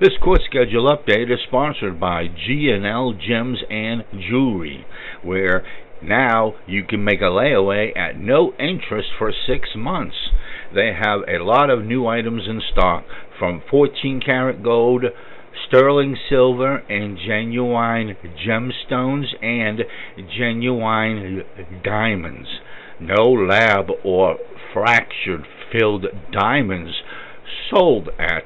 This court schedule update is sponsored by G&L Gems and Jewelry, where now you can make a layaway at no interest for six months. They have a lot of new items in stock, from 14 karat gold, sterling silver, and genuine gemstones and genuine diamonds. No lab or fractured filled diamonds sold at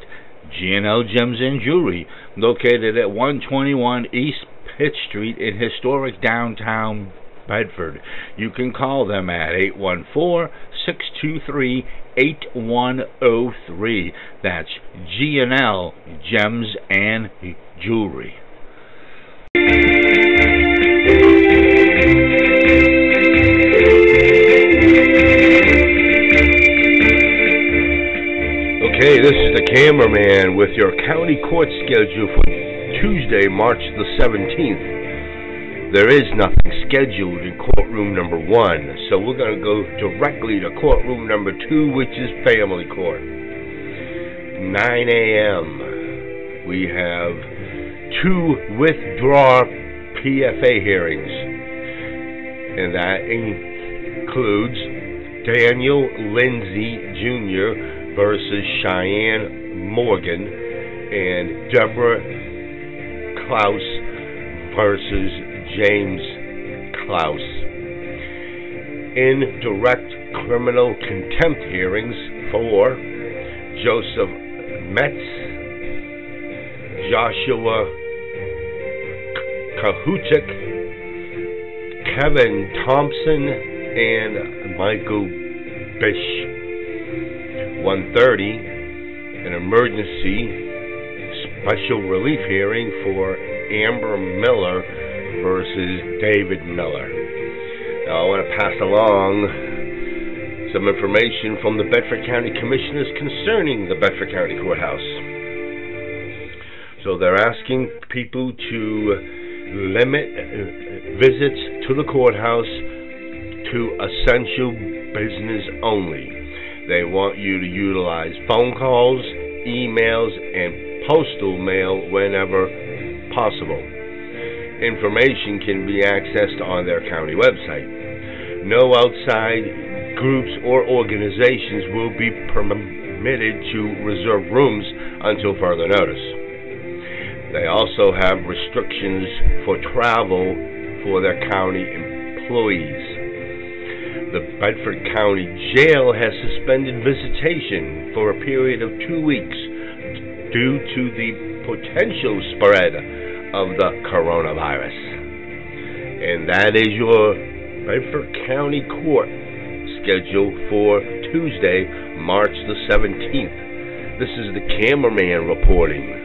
G&L Gems and Jewelry, located at 121 East Pitt Street in historic downtown Bedford. You can call them at 814-623-8103. That's G&L Gems and Jewelry. Okay, this is the cameraman with your county court schedule for Tuesday, March the 17th. There is nothing scheduled in courtroom number one, so we're going to go directly to courtroom number two, which is family court. 9 a.m. We have two withdraw PFA hearings, and that includes Daniel Lindsay Jr versus Cheyenne Morgan and Deborah Klaus versus James Klaus. In direct criminal contempt hearings for Joseph Metz, Joshua Kahuchik, Kevin Thompson, and Michael Bish. 1:30, an emergency special relief hearing for Amber Miller versus David Miller. Now, I want to pass along some information from the Bedford County Commissioners concerning the Bedford County Courthouse. So they're asking people to limit uh, visits to the courthouse to essential business only. They want you to utilize phone calls, emails, and postal mail whenever possible. Information can be accessed on their county website. No outside groups or organizations will be permitted to reserve rooms until further notice. They also have restrictions for travel for their county employees the Bedford County Jail has suspended visitation for a period of two weeks due to the potential spread of the coronavirus. And that is your Bedford County Court schedule for Tuesday, March the 17th. This is the cameraman reporting.